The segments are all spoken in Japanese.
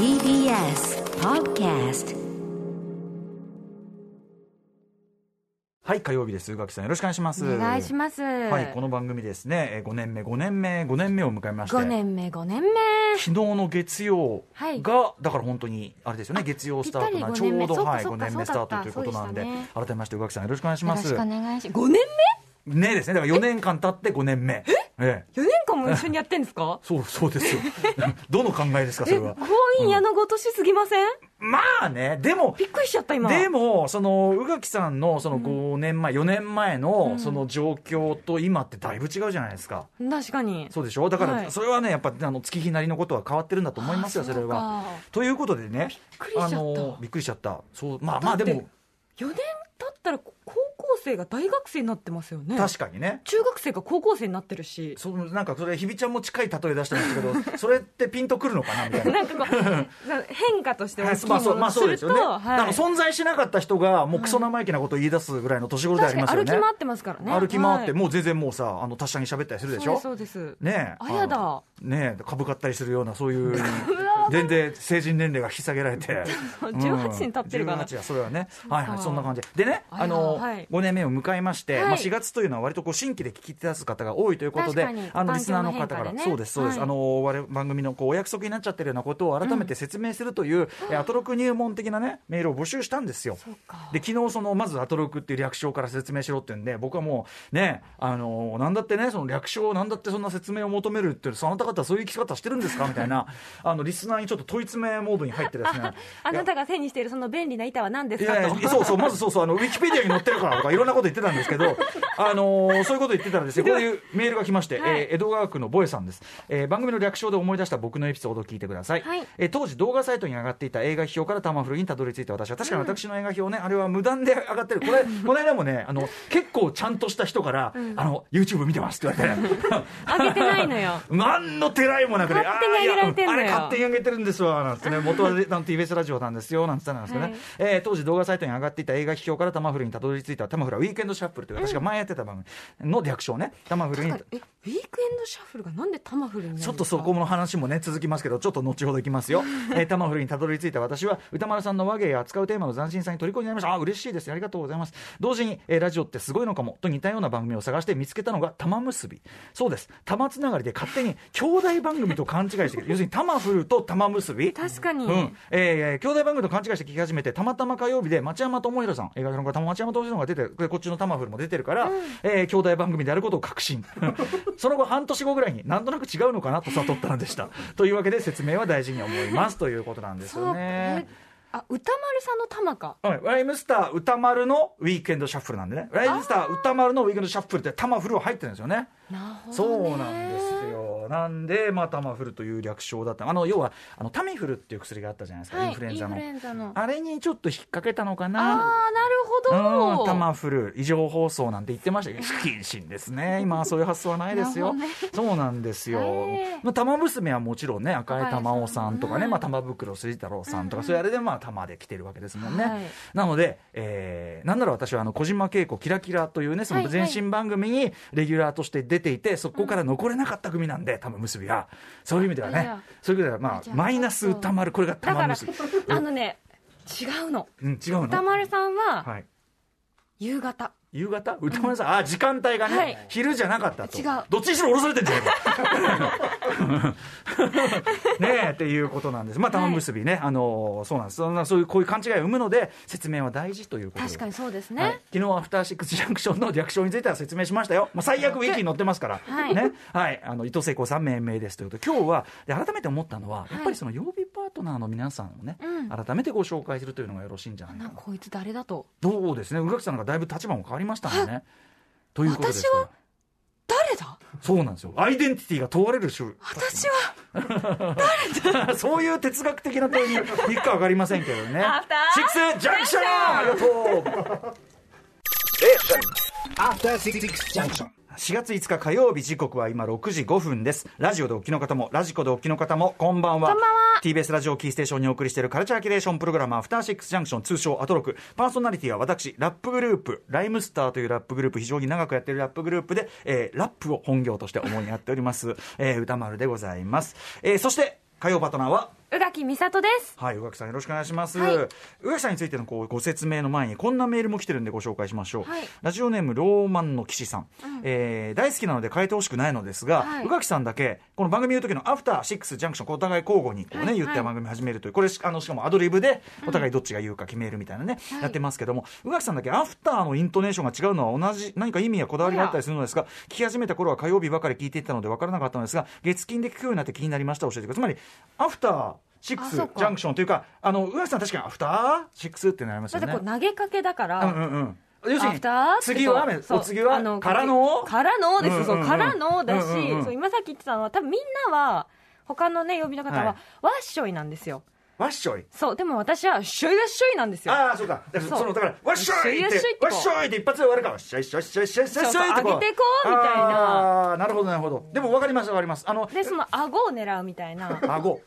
TBS Podcast はい、火曜日です。宇垣さん、よろしくお願いします。お願いします。はい、この番組ですね、えー5年目、5年目、5年目を迎えまして、5年目、5年目。昨日の月曜が、はいだから本当に、あれですよね、月曜スタートな、ぴったり5年目ちょうど、はい、5そっかそっか年目スタートということなんで、そうでした改めまして、宇垣さん、よろしくお願いします。よろしくお願いします。5年ねですね、だから4年間経って5年目。え？え目 ?4 年間も一緒にやってんですか？そう、そうですよ。どの考えですか、そえ、れは。婚姻矢のごとしすぎません、まあね、でも、びっくりしちゃった、今。でも、その宇垣さんのその5年前、4年前のその状況と今ってだいぶ違うじゃないですか。確かに。そうでしょ？だかはいら、それはね、やっぱ、あの、月日なりのことは変わってるんだと思いますよ、あそれは。ということでね、びっくりしちゃったあの、びっくりしちゃった。そう、まあまあでも、4年経ったら高校生が大学生になってますよね。確かにね。中学生が高校生になってるし。そうなんかそれ、ひびちゃんも近い例え出したんですけど、それってピンとくるのかなみたいな。なんかこう、変化として大きいまあそうまあものをすると、そうですよね、はいなんか存在しなかった人が、もうクソ生意気なことを言い出すぐらいの年頃でありますよね。歩き回ってますからね。歩き回って、はいもう全然もうさ、あの達者に喋ったりするでしょ？そうです、そうです。ねえあやだのねえ株買ったりするようなそういう 全然成人年齢が引き下げられて。18に経ってるかな。18はそれはね。はいはいそんな感じ。ででねあの、はい5年目を迎えまして、はい。まあ、4月というのは割とこう新規で聞き出す方が多いということであのリスナーの方から、そうですそうです、はい。あの番組のこうお約束になっちゃってるようなことを改めて説明するという、えアトロク入門的なねメールを募集したんですよ。で昨日そのまずアトロクっていう略称から説明しろってんで僕はもうねあのなんだってねその略称なんだってそんな説明を求めるってそのあなた方はそういう生き方してるんですか？みたいなあのリスナーにちょっと問い詰めモードに入ってですね。あなたが手にしているその便利な板は何ですいかと。そうそう、まずそうそう、あの、ウィキペディアに載ってるからとか、いろんなこと言ってたんですけど、あのーそういうこと言ってたらですね、こういうメールが来まして、はい。えー江戸川区のボエさんです。えー番組の略称で思い出した僕のエピソードを聞いてください。はい。えー当時動画サイトに上がっていた映画批評からタマフルにたどり着いた私は、確かに私の映画批評ね、あれは無断で上がってる。これ、この間もね、あの、結構ちゃんとした人から、あの、YouTube 見てますって言われて、開けてないのよ。何のてらいもなくね、勝手に上げられてんのよ。あーいやあれ勝手に上げてるんですわ、なんつってね、元はなん TBS ラジオなんですよ、なんつってたんですけどね、はいえー当時動画サイトに上がっていた映画批評からタマフルにたどり着いたタマフルはウィークエンドシャッフルという、私が前やってた番組の略称ね、タマフルに。え、ウィークエンドシャッフルがなんでタマフルになるちょっとそこの話もね、続きますけど、ちょっと後ほどいきますよ。えー、タマフルにたどり着いた私は、歌丸さんの和芸や扱うテーマの斬新さに虜になりました。あ、嬉しいです。ありがとうございます。同時に、えーラジオってすごいのかも、と似たような番組を探して見つけたのが玉結び。そうです。玉つながりで勝手に兄弟番組と勘違いして、要するに玉フルと玉結び。確かに。うんえー、兄弟番組と勘違いして聞き始めて、たまたま火曜日で町山智博さん、映画の方、町山智博さんが出てこっちのタマフルも出てるから、えー兄弟番組であることを確信。その後、半年後ぐらいに、なんとなく違うのかなと悟ったのでした。というわけで、説明は大事に思いますということなんですよねえ。あ、歌丸さんの玉か？はい、ライムスター歌丸のウィークエンドシャッフルなんでね。ライムスター歌丸のウィークエンドシャッフルってタマフルは入ってるんですよね。そ。うなんですよ。なんで、まあ、タマフルという略称だった。あの、要は、あの、タミフルっていう薬があったじゃないですか、はい、インフルエンザの。あれにちょっと引っ掛けたのかあー、な。なるほど。うん、タマフル、異常放送なんて言ってましたけど、不 謹慎ですね。今はそういう発想はないですよ。なるそうなんですよへー。まあ、玉娘はもちろんね、赤い玉緒さんとかね、赤井さんまあ、玉袋筋太郎さんとか、そういうあれでまあ、玉で来てるわけですもんね。はいなので、えー、なんなら私はあの、小島恵子キラキラというね、そのはいはい前身番組にレギュラーとして出ていて、そこから残れなかった組なんで、玉結びは。そういう意味ではねそういう意味ではまあ、マイナス歌丸、これが玉結び。、あのね、違うの。うん、違うの？歌丸さんは、はい。夕方。夕方？歌丸さん、あ、時間帯がね、はい昼じゃなかったと。違うどっちにしろ降ろされてんじゃ。ねえ、っていうことなんです。まあ、玉結びね、あのーそうなんです。そんな、そういう、こういう勘違いを生むので、説明は大事ということで。確かにそうですはいね。昨日アフターシックスジャンクションの略称については説明しましたよ。もう最悪ウィキに載ってますから。はいね。はい。あの、伊藤聖子さん命名ですということで、今日は、で改めて思ったのは、やっぱりその曜日パートナーの皆さんをね、うん改めてご紹介するというのがよろしいんじゃないかな。なこいつ誰だと。どうですね。宇垣さんがだいぶ立場も変わりましたもんね。ということです誰だ？そうなんですよ。アイデンティティが問われる種。私は、そういう哲学的な問いに行くか分かりませんけどね。アフターシックスジャンクションありがとう After Six Junction. 4月5日火曜日時刻は今6時5分です。ラジオでお聞きの方も、ラジコでお聞きの方も、こんばんは。こんばんは TBS ラジオキーステーションにお送りしているカルチャーキュレーションプログラム、アフターシックスジャンクション、通称アトロク。パーソナリティは私、ラップグループ、ライムスターというラップグループ、非常に長くやっているラップグループで、えーラップを本業として主にやっております、えー歌丸でございます。えーそして、火曜パートナーは、宇垣美里です。はい、宇垣さんよろしくお願いします。はい。宇垣さんについてのこうご説明の前にこんなメールも来てるんでご紹介しましょう。はい。ラジオネームローマンの騎士さん、えー大好きなので変えてほしくないのですが、はい。宇垣さんだけこの番組の時のアフターシックスジャンクションお互い交互にこうね、はい言って番組始めるというこれしあのしかもアドリブでお互いどっちが言うか決めるみたいなね、はい。やってますけども宇垣さんだけアフターのイントネーションが違うのは同じ何か意味やこだわりがあったりするのですが聞き始めた頃は火曜日ばかり聞いていたので分からなかったのですが月金で聞くようになって気になりました教えてください。つまりアフターシックスジャンクションというかあの宇垣さん確かにアフター？シックスってなりますよね。だってこう投げかけだから、うんうんうん。要するに次はそう。お次はあのからの？からのです、そうからのだし、そう今さっき言ってたのは多分みんなは他のね曜日の方は、はい。ワッショイなんですよ。ワッショイそうでも私はショイワッショイなんですよ。ああそうか。だからそのだからワッショイってワッショイってこう。ワッショイって一発で終わるからワッショイショイショイショイショイショイって上げてこうみたいな。ああなるほどなるほど。でも分かります分かります。あのでその顎を狙うみたいな。顎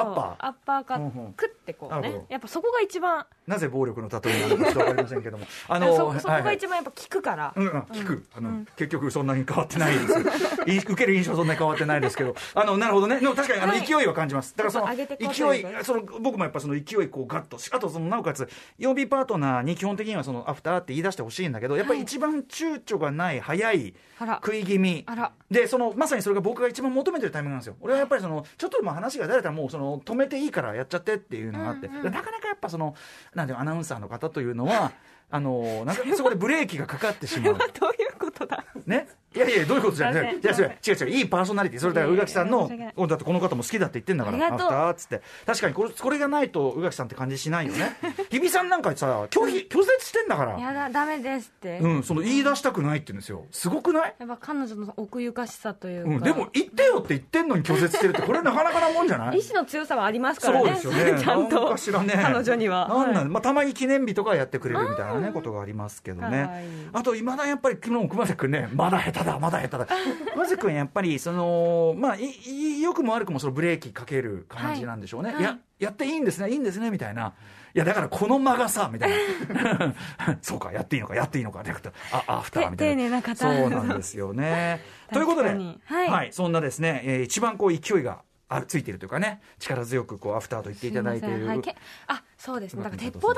アッパー？アッパーカうんうんックってこうねやっぱそこが一番。なぜ暴力の例えなのかちょっと分かりませんけども。あそそこが一番やっぱ効くから、うんうん、聞く、あの、結局そんなに変わってないです。い受ける印象そんなに変わってないですけど、あの、なるほどね。でも確かに、あの、はい。勢いは感じます。だからその、勢いその、僕もやっぱその勢い、こう、ガッとし、あとその、なおかつ、曜日パートナーに基本的にはその、アフターって言い出してほしいんだけど、やっぱり一番躊躇がない、早い、食い気味。で、その、まさにそれが僕が一番求めてるタイミングなんですよ。俺はやっぱりその、ちょっと話が出れたらもう、その、止めていいからやっちゃってっていうのがあって、うんうんでなかなかやっぱその、なんていうのアナウンサーの方というのは、あの、なんかそこでブレーキがかかってしまう。どういうことだ？ね、いやいや、どういうことじゃない。いや、それ違う違う、い。いパーソナリティ、それだから、宇垣さんのだってこの方も好きだって言ってんだから、ありがとう。アフターっつって。確かにこれ、これがないと、宇垣さんって感じしないよね。日比さんなんかさ、拒否、拒絶してんだから。やだダメですって、うん、その言い出したくないって言うんですよ。すごくない？やっぱ彼女の奥ゆかしさというか、うん、でも言ってよって言ってんのに拒絶してるって、これなかなかなもんじゃない？意志の強さはありますからね。そうですよね。ちゃんと。彼女には。なんなん？はい。まあ、たまに記念日とかやってくれるみたいなね、ことがありますけどね。いい。あと、いまだやっぱり、昨日も熊崎君ね、まだ下手だ、まだ下手だ。熊崎君やっぱり、その、まあ、いい良くも悪くもそのブレーキかける感じなんでしょうね。はいや、やっていいんですね、いいんですね、みたいな。いや、だからこの間がさ、みたいな。そうか、やっていいのか、やっていいのか、であ、アフターみたいな。そうなんですよね。ということで、はいはい、そんなですね、えー一番こう勢いがあるついているというかね、力強くこうアフターと言っていただいている。はいけあそうですねだから鉄砲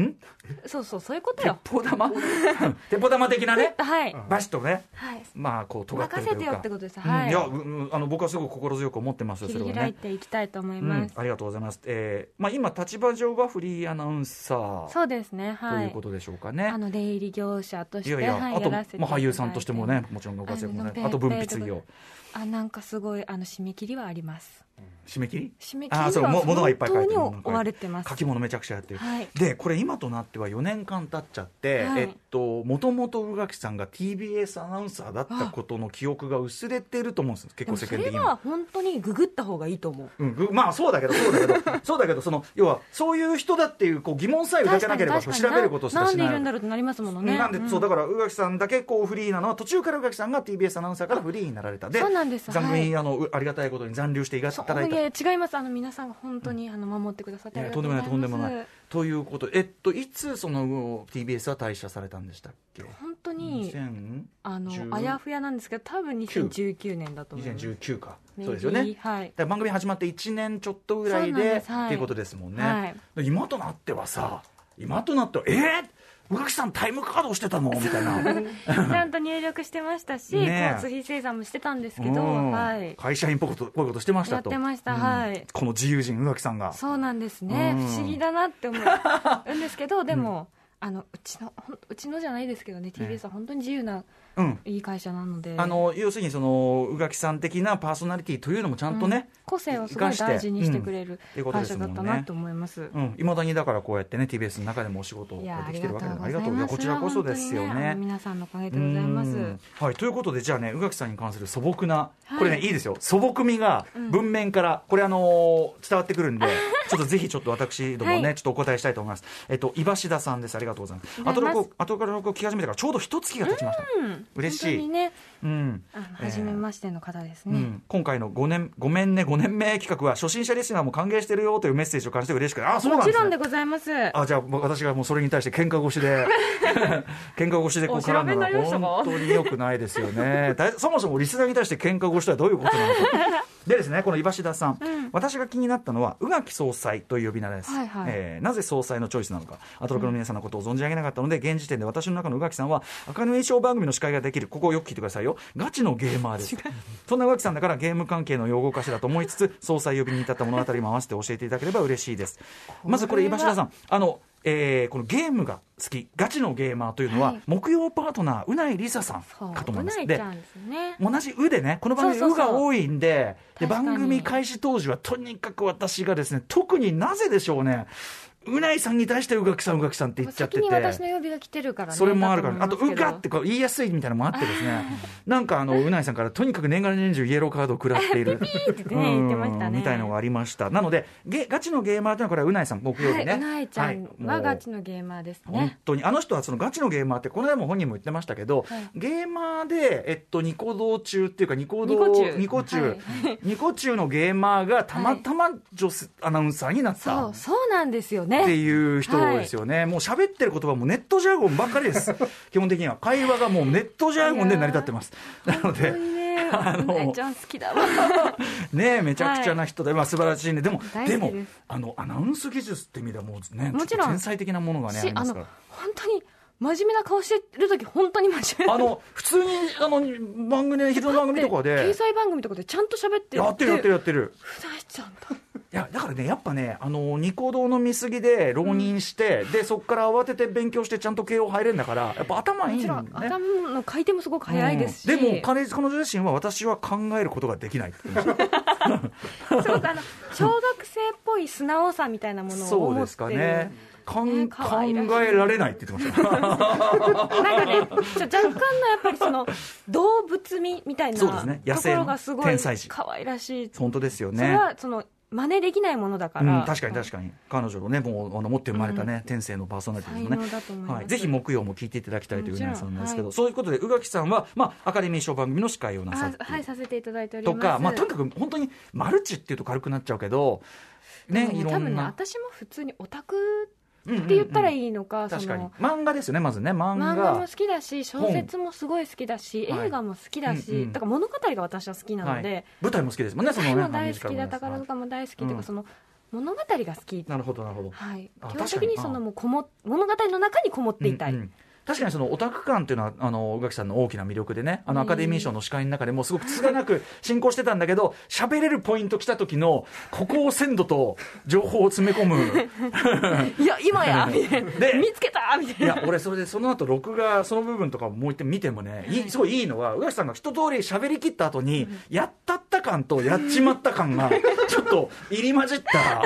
ん？玉そうそうそういうこと鉄よ砲玉？鉄砲玉的なね、はい。バシッとね、はい。まあこう尖ってる任せてよというか。ってことです。うん。はいいや、うんあの僕はすごく心強く思ってますよ、それはね。切り開いていきたいと思いうます、、ん。ありがとうございます。えーまあ今立場上はフリーアナウンサー。そうですねとはい。いうことでしょうかね。あの出入り業者としていやいや、はい、あと、やらせていまあ、俳優さんとしてもね、もちろんご活躍もねあ、と分泌業、あなんかすごいあの締め切りはあります締め切り？締め切りあそうはも物がいっぱい書いて追われてます。書き物めちゃくちゃやってる、はい。でこれ今となっては4年間経っちゃって、はい。えっともともと宇垣さんが TBS アナウンサーだったことの記憶が薄れてると思うんです結構世間的には。本当にググった方がいいと思う。うん、ぐまあそうだけどそうだけど。そうだけど その要はそういう人だっていうこう疑問さえ抱けなければ調べることしかしないななんでいるんだろうってなりますものねなんで、そうだから宇垣さんだけこうフリーなのは途中から宇垣さんが TBS アナウンサーからフリーになられた。でそうなんです。残念、はいあのうありがたいことに残留していたそうだいた。い違います。あの皆さんが本当に、あの守ってくださってとんでもないいとんでもない。ということでえっといつその TBS は退社されたんでしたっけ？本当に2000あの10あやふやなんですけど多分2019年だと思います。2019か。そうですよね。はい。番組始まって1年ちょっとぐらいでっていうことですもんね、はい。で今となってはさ今となってはえー、宇垣さんタイムカード押してたの？みたいな。ちゃんと入力してましたし、ねえ。交通費精算もしてたんですけど、うん。はい、会社員っぽいことぽいことしてました？とやってました。うん。はい。この自由人宇垣さんが。そうなんですね、うん。不思議だなって思うんですけどでも、あのうちのうちのじゃないですけどね。TBS は本当に自由なうん。いい会社なので。あの要するにその宇垣さん的なパーソナリティというのもちゃんとね、個性をすごい大事にしてくれるうん。ね。社だったなと思います。うん、いまだにだからこうやってね TBS の中でもお仕事をいやできてるわけでありありがとう。こちらこそですよ本当にあのね。皆さんのおかげでございます。うん。はい、ということでじゃあね宇垣さんに関する素朴な、はいこれねい。いですよ。素朴味がうん。文面から、これあのー伝わってくるんで ちょっとぜひちょっと私どもね、はい。ちょっとお答えしたいと思います。えっと井橋田さんです。ありがとうございます。ありがとうございます後からこう後から録音聞き始めてからちょうど一月が経ちました。うん。嬉しい。ね。うん。初めましての方ですね、うん、今回の5年ごめんね5年目企画は初心者リスナーも歓迎してるよというメッセージを感じて嬉しくてあそうなんです、ね、もちろんでございます。あじゃあ私がもうそれに対して喧嘩腰で 喧嘩腰でこう絡んだべになりましたかのは本当に良くないですよね。そもそもリスナーに対して喧嘩腰とはどういうことなのか。でですねこの井橋田さん、うん。私が気になったのは宇垣総裁という呼び名です、はいはい。えーなぜ総裁のチョイスなのか。アトロクの皆さんのことを存じ上げなかったので、現時点で私の中の宇垣さんは赤組賞番組の司会ができる。ここをよく聞いてくださいよ。ガチのゲーマーです。そんな宇垣さんだからゲーム関係の用語かしらと思いつつ総裁呼びに至った物語も合わせて教えていただければ嬉しいです。まずこれ井橋田さん。あのえーこのゲームが好き。ガチのゲーマーというのは、はい。木曜パートナーうないりささんかと思います。ですね。同じ「う」でねこの番組「そうが多いんでで番組開始当時はとにかく私がですね特になぜでしょうねうないさんに対して宇垣さん宇垣さんって言っちゃってて。先に私のが来てるからねそれもあるから、あと、うがってこう言いやすいみたいなのもあってですね、なんかあの、うないさんからとにかく年がら年中イエローカードを食らっている。ってね言ってましたね。うん。みたいのがありました。なので、ゲガチのゲーマーというのはこれはうないさん、木曜日ね。はいうない。ちゃんもはうガチのゲーマーです本ね当に。あの人はそのガチのゲーマーってこの間も本人も言ってましたけど、はい。ゲーマーで、えっと、ニコ動中っていうかニコ動ニコ中。ニコ中、はい。ニコ中のゲーマーがたまたま女性アナウンサーになった。そうそうなんですよってねいう人ですよね、もう喋ってる言葉もネットジャーゴンばっかりです。基本的には。会話がもうネットジャーゴンで成り立ってます。なのでにねあのうないちゃん好きだわ。ねめちゃくちゃな人で、まあ素晴らしいね。でもです。でもあのアナウンス技術って意味ではもうねもちろん。天才的なものがねありますから。本当に真面目な顔してる時本当に真面目。あの普通にあの番組昼の番組とか掲で載番組とかでちゃんと喋ってやってるやってるやってる。ふざいちゃんだいやだからねやっぱねあのニコ動の見過ぎで浪人して、でそこから慌てて勉強してちゃんと慶応入れるんだからやっぱ頭いいんだね。頭の回転もすごく早いですし、うん。でも彼彼女自身は私は考えることができないって言ってましたすごくあの小学生っぽい素直さみたいなものをそうですかね。考えられないって言ってました。なんかねちょ若干のやっぱりその動物味みたいなところがすごい天才児。可愛らしい、本当ですよそれねはその真似できないものだから、うん、確かに確かに。彼女のねもうあの持って生まれたね、天性のパーソナリティです。ねはい、ぜひ木曜も聞いていただきたいという皆さん。なんですけど、もちそういうことで宇垣さんは、まあ、アカデミー賞番組の司会をなさってあはいさせていただいております。とか、まあ、とにかく本当にマルチっていうと軽くなっちゃうけどね多分ね私も普通にオタクっって言ったらいいのか、確かにその。漫画ですよねまずね漫画。漫画も好きだし小説もすごい好きだし本。映画も好きだし、はい。うんうん。だから物語が私は好きなので、はい、舞台も好きですもんねそのね舞台も大好きだ宝塚も大好きというか、うん。その物語が好き。なるほどなるほど。はい。あ基本的にそのもうこも物語の中にこもっていたい、うんうん確かにそのオタク感っていうのはあの宇垣さんの大きな魅力でねあのアカデミー賞の司会の中でもすごくつがなく進行してたんだけど喋れるポイント来た時のここを鮮度と情報を詰め込む。いや今や で見つけたみたいな。いや俺それでその後録画その部分とかもう一回見てもねいいすごいいいのは宇垣さんが一通り喋り切った後にやったった感とやっちまった感がちょっと入り混じった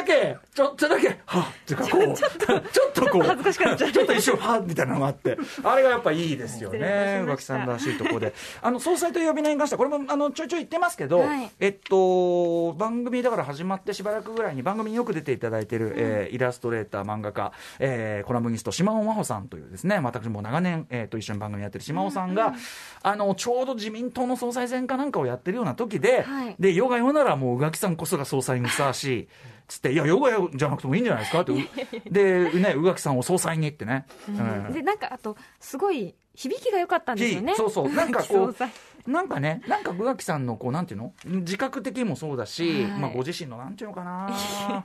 だけちょっとだけはっっていうかこうちょっとこう恥ずかしかったちょっと一瞬はっみたいなのがあってあれがやっぱいいですよねしました宇垣さんらしいところであの総裁と呼び名に関してはこれもあのちょいちょい言ってますけど、はいえっと番組だから始まってしばらくぐらいに番組によく出ていただいている、えーイラストレーター漫画家、えーコラムニスト島尾真帆さんというですね私も長年、えーと一緒に番組やってる島尾さんが、あのちょうど自民党の総裁選かなんかをやってるような時で、はいでヨガヨならもう宇垣さんこそが総裁にふさわしいつって、いや、ヨガヨじゃなくてもいいんじゃないですか？って、で、ね、宇垣さんを総裁にってね。うん。でなんかあとすごい響きが良かったんですよね。そうそう。なんかこうなんかね、なんか宇垣さんのこうなんていうの？自覚的にもそうだし、はい。まあご自身のなんていうのかな。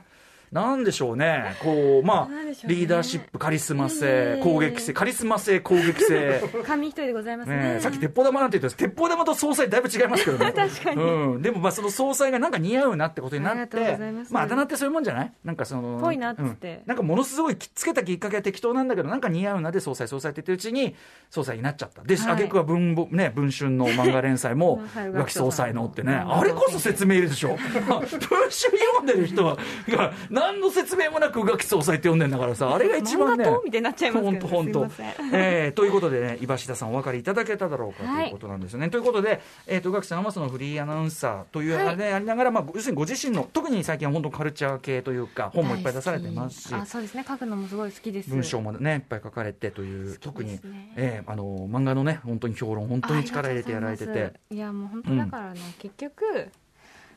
なんでしょうね、こう、まあ、ね。リーダーシップ、カリスマ性え、え。攻撃性、カリスマ性、攻撃性。紙一重でございますね。ね、さっき鉄砲玉なんて言ったんです。鉄砲玉と総裁だいぶ違いますけどね。確かに。うん、でもまあその総裁がなんか似合うなってことになってございまああだ名ってそういうもんじゃない？なんかそのぽいなっつって。うん。なんかものすごいきっつけたきっかけは適当なんだけどなんか似合うなで総裁総裁って言ってるうちに総裁になっちゃった。ではい。挙句は文房ね文春の漫画連載も はい浮気総裁のってね。うんあれこそ説明いるでしょ。文春読んでる人はが何の説明もなく宇垣総裁って呼んでんだからさあれが一番ね。漫画とみたいになっちゃいますけど本当本当えーということでね岩下さんお分かりいただけただろうかということなんですよね、ということで、えー、と宇垣さんはそのフリーアナウンサーというあれでありながら、まあ、要するにご自身の特に最近は本当カルチャー系というか本もいっぱい出されてますし。あそうですね。書くのもすごい好きです。文章もねいっぱい書かれてという好特にえーあの漫画のね本当に評論本当に力入れてやられてて。いいやもう本当だからね、結局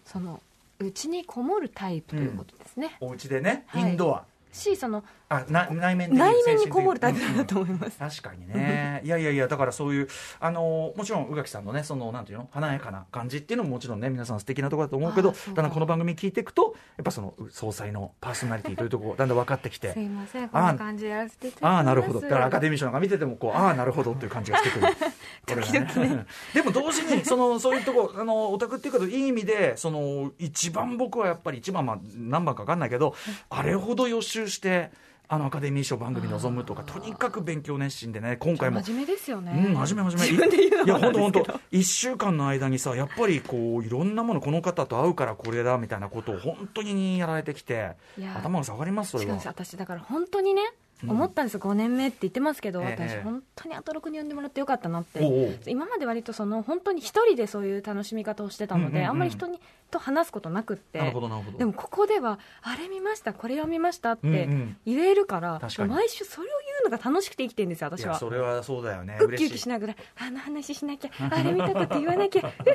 そのうちにこもるタイプということですね、お家でねイはい。ンドア、しそのあな内面的内面にこもるタイプだと思います、確かにね、いやいやいや、だからそういう、あのもちろん宇垣さんのね、そのなんていうの、華やかな感じっていうのももちろんね、皆さん素敵なところだと思うけどただこの番組聞いていくと、やっぱそのう総裁のパーソナリティというところ、だんだん分かってきてす。いませんこんな感じでやらせていただきます。ああなるほど。だからアカデミー賞なんか見ててもこうああなるほどっていう感じがしてくる。これがね。でも同時にそのそういうとこあのオタクっていうかいい意味でその一番僕はやっぱり一番まあ何番か分かんないけどあれほど予習してあのアカデミー賞番組臨むとかとにかく勉強熱心でね今回も。真面目ですよね、うん、真面目真面目。自分で言うのいや本当本当。一週間の間にさやっぱりこういろんなものこの方と会うからこれだみたいなことを本当にやられてきて頭が下がりますそれは。私だから本当にねうん思ったんですよ、5年目って言ってますけど、ええ。私本当にアトロクに呼んでもらってよかったなって。今まで割とその本当に一人でそういう楽しみ方をしてたので、あんまり人にと話すことなくって。なるほどなるほど。でもここではあれ見ましたこれ読みましたってん言えるから、毎週それをが楽しくて生きてるんですよい私は。やそれはそうだよね。ウッキウキしながらあの話しなきゃあれ見たかって言わなきゃふふ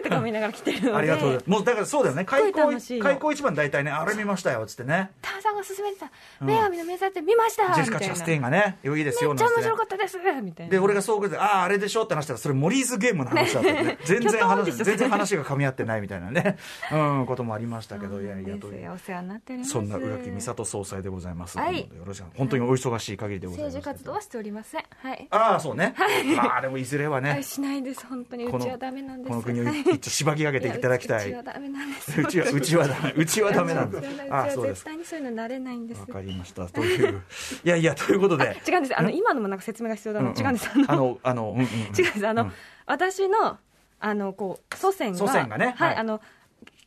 ーとか見ながら来てるので。ありがとうございます。もうだからそうだよね。開口開口一番大体ねあれ見ましたよっつってね。ターさんが勧めてたうん。女神の目覚って見ましたジェシカ・チャステインがねよいいですよめっちゃ面白かったですみたいな。で俺がそうであああれでしょって話したらそれモリーズゲームの話だったね、全然話全然話が噛み合ってないみたいなね。うんこともありましたけどいやいやとう。よお世話になっております。そんな宇垣美里総裁でございます、はい。よろしく本当にお忙しい限りでございます政治活動はしておりません。はい。ああそうね、まあでもいずれははねい しないです。本当に。うちはダメなんです。この国をはい。一応しばき上げていただきたい。やうちはダメなんです。うちはうちはダメうちはダメなんだうちはああそうです。絶対にそういうのなれないんです。わかりました。という いやいやということで。違うんです。あの今のもなんか説明が必要だな、違うんです。あのあの 違うんです。あの、うん。私のあのこう祖先が祖先がね。はい、はい。あの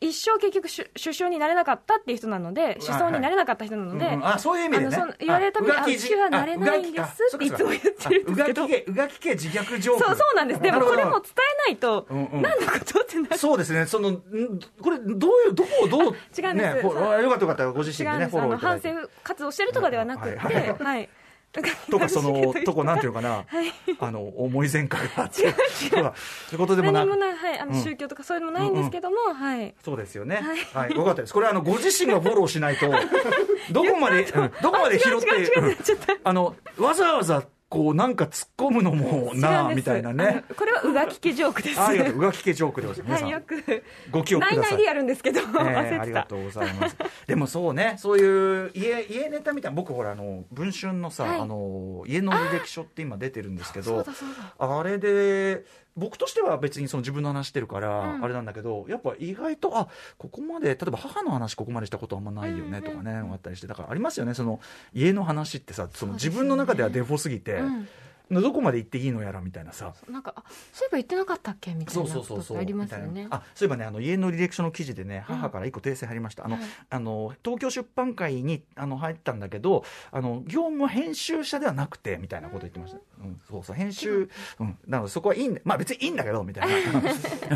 一生結局首首相になれなかったっていう人なので首相になれなかった人なので、うんうんあそういう意味でね。あのその言われるたびにああうちはなれないんですっていつも言ってるんですけど。うがき家うがき家自虐そうそうなんです。でもこれも伝えないと、うんうん。何のことってなる。そうですね。そのんこれどういうどこをどう 違うんです。ねよかったよかった。ご自身でね反省活動してるとかではなくてはいはい、はい とかそのとこなんていうのかな、はい。あの思い前科があって。とかそういうことでもなく。何もない、はい、あのうん。宗教とかそういうのもないんですけども、はい。そうですよね。ははいい、よかったです。これあのご自身がフォローしないと どこまで、うんどこまで拾って、あのわざわざこうなんか突っ込むのも違なあみたいなね。これはうがきけジョークですあありがとう。うがき系ジョークでございます。はい、よくご記憶ください。ないないでやるんですけど、え忘えれてたありがとうございます。でもそうね、そういう家家ネタみたいな僕ほらあの文春のさ、はいあの家の履歴書って今出てるんですけどあれで僕としては別にその自分の話してるからうん。あれなんだけど、やっぱ意外とあここまで例えば母の話ここまでしたことあんまないよねとかね、あったりしてだからありますよね。その家の話ってさその自分の中ではデフォすぎて、うんどこまで行っていいのやらみたいなさ。なんかあそういえば言ってなかったっけみたいそなことありますよね。あそういえばねあの家の履歴書の記事でねうん。母から一個訂正入りました、あのはい。あの東京出版会にあの入ったんだけどあの業務は編集者ではなくてみたいなこと言ってました、うん、そうそう。編集、うん、なのでそこはいいんだまあ別にいいんだけどみたいな。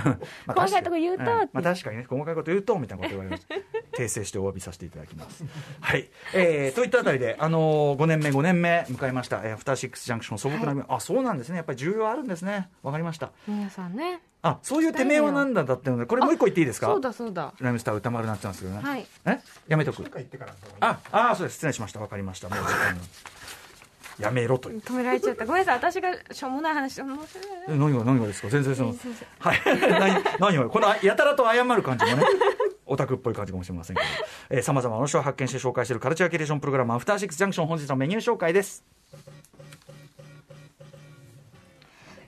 まあ細かいとこ言うと確かにんまあ、確かにね細かいこと言うとみたいなこと言われました。訂正してお詫びさせていただきます。はい、えー、といったあたりで、あのー、5年目5年目迎えました、えー、アフターシックスジャンクションあそうなんですね。やっぱり重要あるんですね。わかりました。皆さんね。あそういうてめえはなんだだってのでこれもう一個言っていいですか？そうだそうだ。ライムスター歌丸になっちゃうんですけどね、はい。え？やめとく。ああそうです。失礼しました。わかりました。もう時間が。やめろと止められちゃった。ごめんなさい。私がしょうもない話。申し訳ないえ何が何がですか？全然そのはい。何何をこのやたらと謝る感じもね オタクっぽい感じかもしれませんけど。さまざまな人を発見して紹介しているカルチャーキュレーションプログラム「アフターシックスジャンクション」本日のメニュー紹介です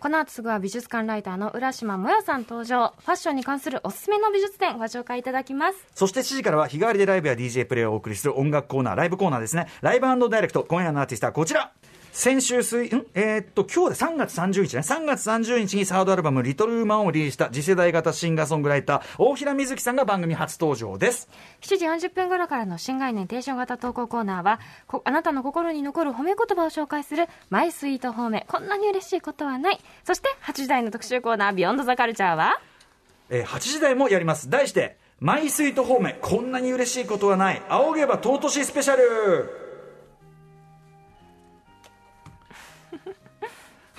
この後すぐは美術館ライターの浦島もやさん登場。ファッションに関するおすすめの美術展ご紹介いただきます。そして7時からは日替わりでライブや DJ プレイをお送りする音楽コーナーライブコーナーですね。ライブダイレクト今夜のアーティストはこちら。先週水、ん？えーっと、今日で3月30日ね。3月30日にサードアルバム、リトルウーマンをリリースした次世代型シンガーソングライター、大平瑞希さんが番組初登場です。7時40分頃からの新概念テンション型投稿コーナーはこあなたの心に残る褒め言葉を紹介するマイスイート褒め。こんなに嬉しいことはない。そして8時台の特集コーナービヨンドザカルチャーは？えー8時台もやります。題して、マイスイート方面、こんなに嬉しいことはない、仰げば尊しスペシャル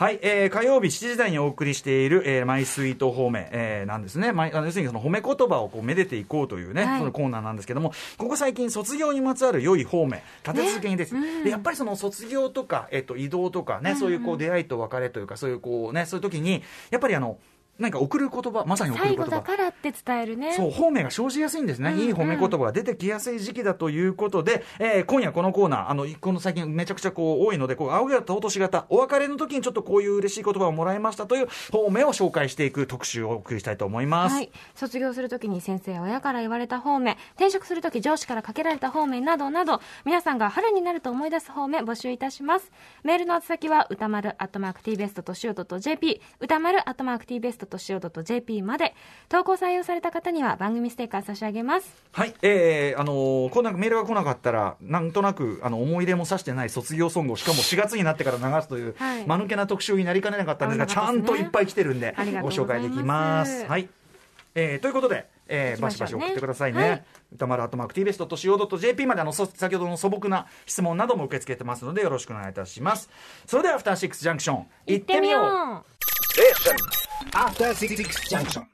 はい、えー火曜日7時台にお送りしている、えーマイスイート方面、えーなんですね。マイあの要するにその褒め言葉をこうめでていこうというね、はい。そのコーナーなんですけども、ここ最近卒業にまつわる良い方面、立て続けにです、でやっぱりその卒業とか、えっ、と、移動とかね、そういうこう出会いと別れというか、そういうこうね、そういう時に、やっぱりあの、何か送る言葉、まさに送る最言葉。後だからって伝えるねそう、方面が生じやすいんですね。うんいい褒め言葉が出てきやすい時期だということで、えー今夜このコーナー、あの、この最近めちゃくちゃこう多いので、こう、青型落とし型、お別れの時にちょっとこういう嬉しい言葉をもらいましたという方面を紹介していく特集をお送りしたいと思います。はい、卒業するときに先生や親から言われた方面転職するとき上司からかけられた方面などなど皆さんが春になると思い出す方面募集いたしますメールの宛先は歌丸アットマーク tbest.co.jp 歌丸アットマーク tbest.co.jp まで投稿採用された方には番組ステッカー差し上げますはい、えー、あのーこんなメールが来なかったら、なんとなく、あの、思い入れもさしてない卒業ソングを、しかも4月になってから流すという、はい間抜けな特集になりかねなかったんですが、ちゃんといっぱい来てるんでご紹介できます。はい。えーということで、えー、行バシバシ送ってくださいね。はい歌丸アットマーク TBS.CO.JP まであのそ先ほどの素朴な質問なども受け付けてますのでよろしくお願いいたします。それではアフターシックスジャンクション行ってみよう。う After Six Junction.